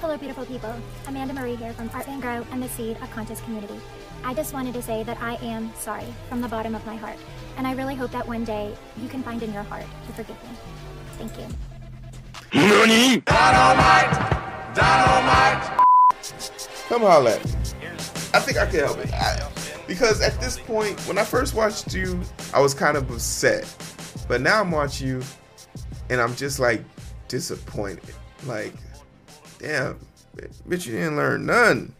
Hello, beautiful people. Amanda Marie here from Art Van Grow and the Seed of Conscious Community. I just wanted to say that I am sorry from the bottom of my heart, and I really hope that one day you can find in your heart to forgive me. Thank you. NANI? Dynamite! Dynamite! Come holla at me. I think I can help it. I, because at this point, when I first watched you, I was kind of upset. But now I'm watching you, and I'm just like disappointed. Like, damn, bitch, you didn't learn none.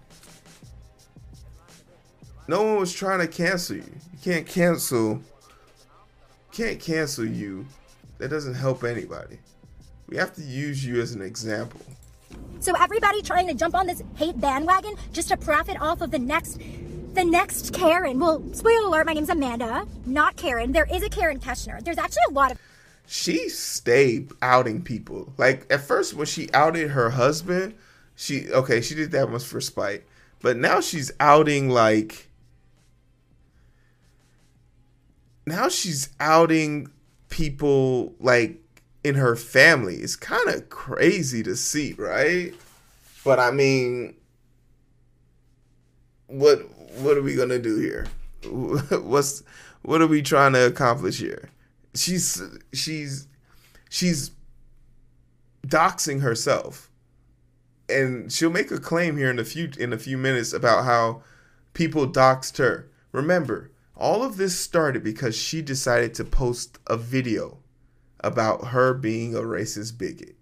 No one was trying to cancel you. You can't cancel. Can't cancel you. That doesn't help anybody. We have to use you as an example. So everybody trying to jump on this hate bandwagon just to profit off of the next the next Karen. Well, spoiler alert, my name's Amanda, not Karen. There is a Karen Keshner. There's actually a lot of she stayed outing people. Like at first when she outed her husband, she okay, she did that much for spite. But now she's outing like now she's outing people like in her family. It's kind of crazy to see, right? But I mean, what what are we gonna do here? What's what are we trying to accomplish here? She's she's she's doxing herself, and she'll make a claim here in a few in a few minutes about how people doxed her. Remember, all of this started because she decided to post a video about her being a racist bigot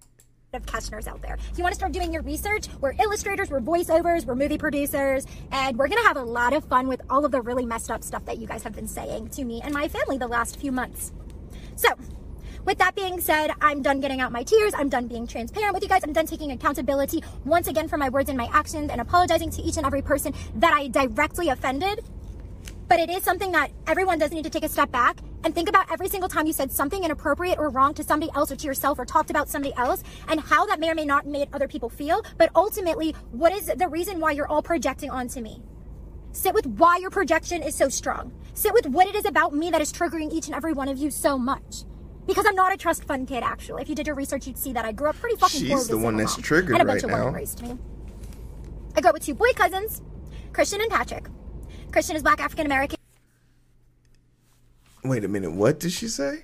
of Keshners out there. If you want to start doing your research, we're illustrators, we're voiceovers, we're movie producers, and we're going to have a lot of fun with all of the really messed up stuff that you guys have been saying to me and my family the last few months. So, with that being said, I'm done getting out my tears. I'm done being transparent with you guys. I'm done taking accountability once again for my words and my actions and apologizing to each and every person that I directly offended. But it is something that everyone does need to take a step back and think about every single time you said something inappropriate or wrong to somebody else or to yourself or talked about somebody else and how that may or may not made other people feel. But ultimately, what is the reason why you're all projecting onto me? Sit with why your projection is so strong. Sit with what it is about me that is triggering each and every one of you so much. Because I'm not a trust fund kid, actually. If you did your research, you'd see that I grew up pretty fucking She's poor with the a one single that's mom, triggered and a bunch right of women now. raised me. I grew up with two boy cousins, Christian and Patrick. Christian is black African American. Wait a minute, what did she say?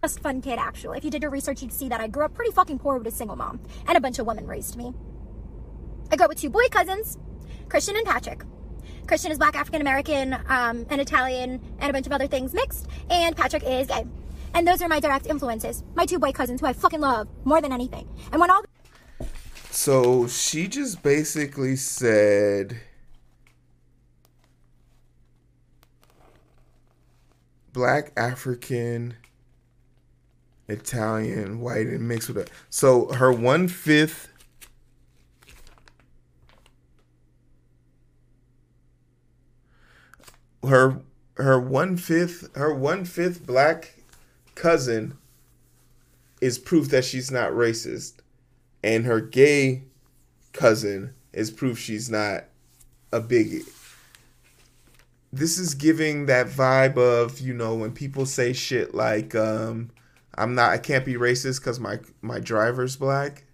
Trust fund kid, actually. If you did your research, you'd see that I grew up pretty fucking poor with a single mom, and a bunch of women raised me. I grew up with two boy cousins, Christian and Patrick. Christian is black African American um, and Italian and a bunch of other things mixed, and Patrick is gay. And those are my direct influences. My two boy cousins who I fucking love more than anything. And when all So she just basically said black African Italian, white, and mixed with it. So her one fifth her her one fifth her one fifth black cousin is proof that she's not racist, and her gay cousin is proof she's not a bigot. This is giving that vibe of you know when people say shit like um, I'm not I can't be racist because my my driver's black.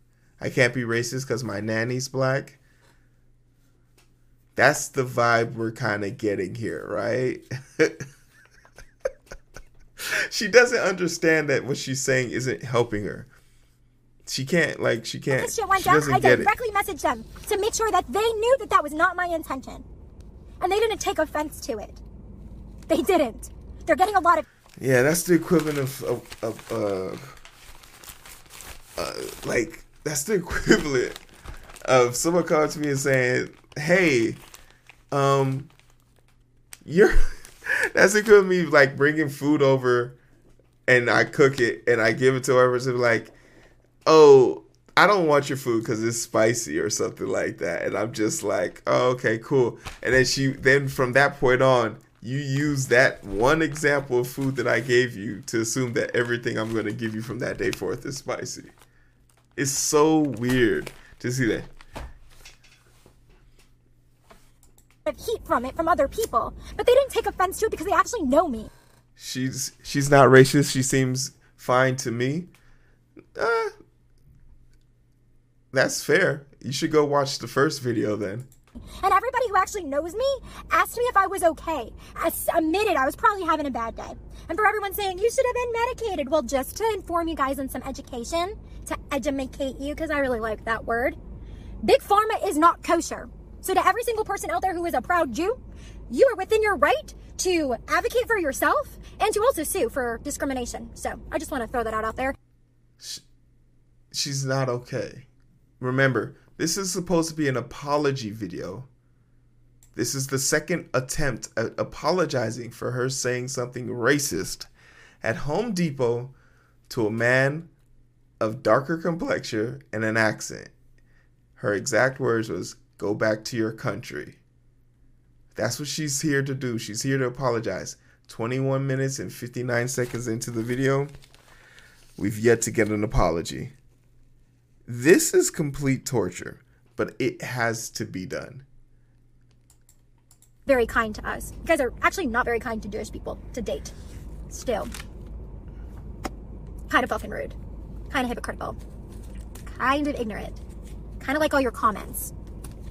I can't be racist because my nanny's black. That's the vibe we're kind of getting here, right? she doesn't understand that what she's saying isn't helping her. She can't like she can't. this shit went She down, doesn't I get it. directly messaged them to make sure that they knew that that was not my intention. And they didn't take offense to it. They didn't. They're getting a lot of Yeah, that's the equivalent of, of, of uh, uh, like that's the equivalent of someone coming to me and saying, "Hey, um, you're." that's of me like bringing food over, and I cook it and I give it to whoever's like, "Oh, I don't want your food because it's spicy or something like that," and I'm just like, "Oh, okay, cool." And then she, then from that point on, you use that one example of food that I gave you to assume that everything I'm going to give you from that day forth is spicy. It's so weird to see that. Heat from it from other people. But they didn't take offense to it because they actually know me. She's she's not racist. She seems fine to me. Uh, that's fair. You should go watch the first video then. And everybody who actually knows me asked me if I was okay. I admitted I was probably having a bad day. And for everyone saying you should have been medicated, well, just to inform you guys on some education, to educate you, because I really like that word. Big Pharma is not kosher. So to every single person out there who is a proud Jew, you are within your right to advocate for yourself and to also sue for discrimination. So I just want to throw that out out there. She's not okay. Remember, this is supposed to be an apology video. This is the second attempt at apologizing for her saying something racist at Home Depot to a man of darker complexion and an accent. Her exact words was, "Go back to your country." That's what she's here to do. She's here to apologize. 21 minutes and 59 seconds into the video, we've yet to get an apology. This is complete torture, but it has to be done. Very kind to us. You guys are actually not very kind to Jewish people to date. Still. Kind of fucking rude. Kind of hypocritical. Kind of ignorant. Kind of like all your comments.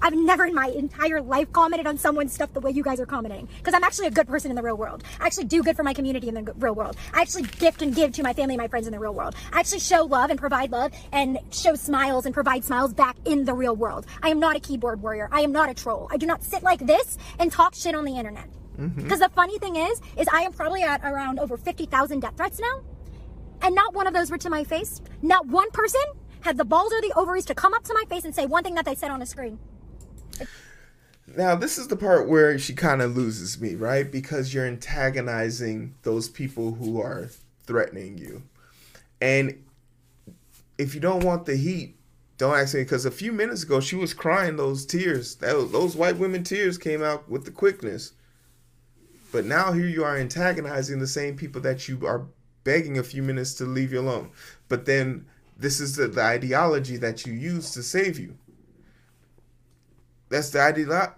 I've never in my entire life commented on someone's stuff the way you guys are commenting. Because I'm actually a good person in the real world. I actually do good for my community in the real world. I actually gift and give to my family and my friends in the real world. I actually show love and provide love and show smiles and provide smiles back in the real world. I am not a keyboard warrior. I am not a troll. I do not sit like this and talk shit on the internet. Mm-hmm. Because the funny thing is, is I am probably at around over 50,000 death threats now. And not one of those were to my face. Not one person had the balls or the ovaries to come up to my face and say one thing that they said on a screen. Now, this is the part where she kind of loses me, right? Because you're antagonizing those people who are threatening you. And if you don't want the heat, don't ask me. Because a few minutes ago, she was crying those tears. That, those white women tears came out with the quickness. But now here you are antagonizing the same people that you are begging a few minutes to leave you alone. But then this is the, the ideology that you use to save you that's the idea.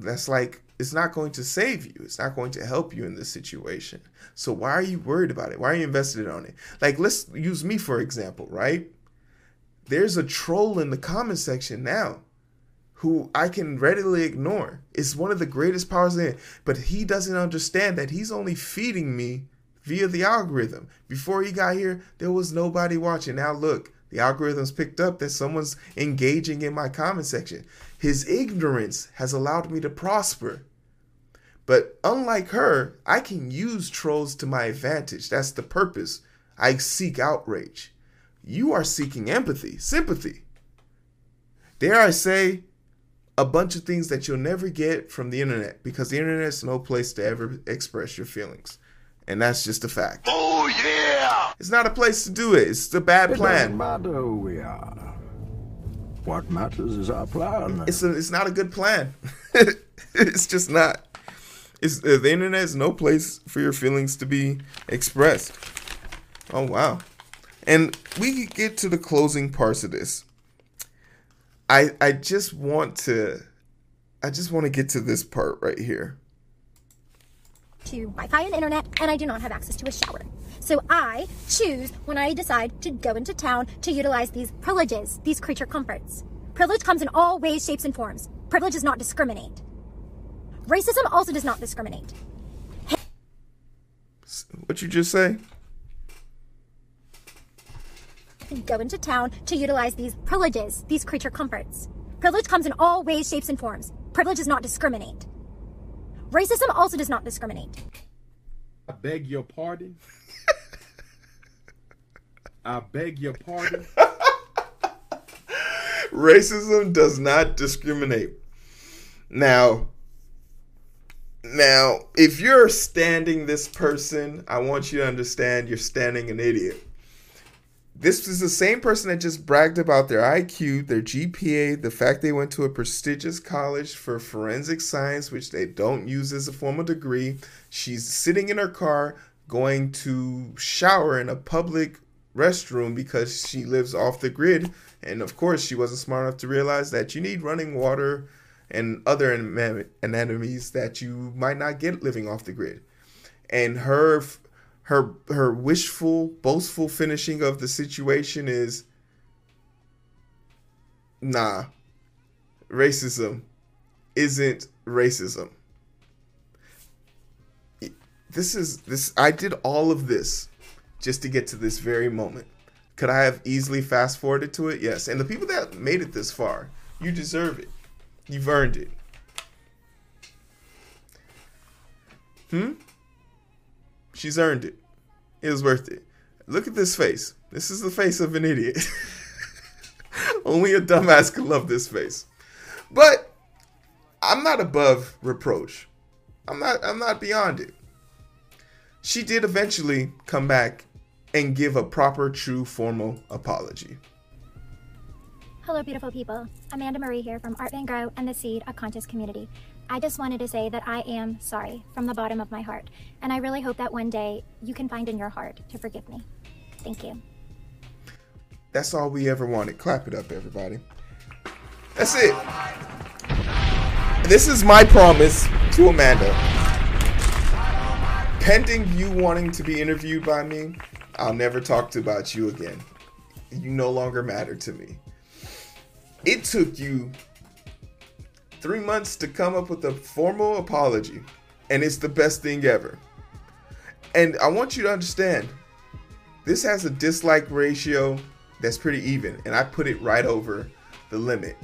that's like it's not going to save you it's not going to help you in this situation so why are you worried about it why are you invested on it like let's use me for example right there's a troll in the comment section now who I can readily ignore. It's one of the greatest powers in it, but he doesn't understand that he's only feeding me via the algorithm. Before he got here, there was nobody watching. Now look, the algorithm's picked up that someone's engaging in my comment section. His ignorance has allowed me to prosper. But unlike her, I can use trolls to my advantage. That's the purpose. I seek outrage. You are seeking empathy, sympathy. Dare I say, a bunch of things that you'll never get from the internet because the internet is no place to ever express your feelings. And that's just a fact. Yeah! It's not a place to do it. It's a bad plan. It doesn't matter who we are. What matters is our plan. It's a, it's not a good plan. it's just not. It's uh, the internet is no place for your feelings to be expressed. Oh wow. And we get to the closing parts of this. I I just want to I just want to get to this part right here. to Wi-Fi and internet, and I do not have access to a shower. So I choose when I decide to go into town to utilize these privileges, these creature comforts. Privilege comes in all ways, shapes, and forms. Privilege does not discriminate. Racism also does not discriminate. What you just say? Go into town to utilize these privileges, these creature comforts. Privilege comes in all ways, shapes, and forms. Privilege does not discriminate. Racism also does not discriminate. I beg your pardon. I beg your pardon. Racism does not discriminate. Now, now, if you're standing this person, I want you to understand you're standing an idiot. This is the same person that just bragged about their IQ, their GPA, the fact they went to a prestigious college for forensic science, which they don't use as a formal degree. She's sitting in her car going to shower in a public restroom because she lives off the grid. And of course, she wasn't smart enough to realize that you need running water and other anatomies that you might not get living off the grid. And her her her wishful, boastful finishing of the situation is nah, racism isn't racism. This is this. I did all of this just to get to this very moment. Could I have easily fast forwarded to it? Yes. And the people that made it this far, you deserve it. You've earned it. Hmm? She's earned it. It was worth it. Look at this face. This is the face of an idiot. Only a dumbass could love this face. But I'm not above reproach. I'm not I'm not beyond it. She did eventually come back and give a proper, true, formal apology. Hello, beautiful people. Amanda Marie here from Art Van Grow and the Seed, a conscious community. I just wanted to say that I am sorry from the bottom of my heart, and I really hope that one day you can find in your heart to forgive me. Thank you. That's all we ever wanted. Clap it up, everybody. That's it. This is my promise to Amanda. Pending you wanting to be interviewed by me, I'll never talk to about you again. You no longer matter to me. It took you three months to come up with a formal apology, and it's the best thing ever. And I want you to understand this has a dislike ratio that's pretty even, and I put it right over the limit.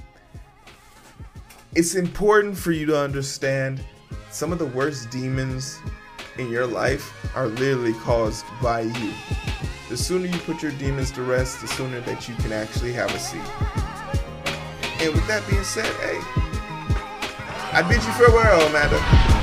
It's important for you to understand some of the worst demons in your life are literally caused by you. The sooner you put your demons to rest, the sooner that you can actually have a seat. And with that being said, hey, I bid you farewell, Amanda.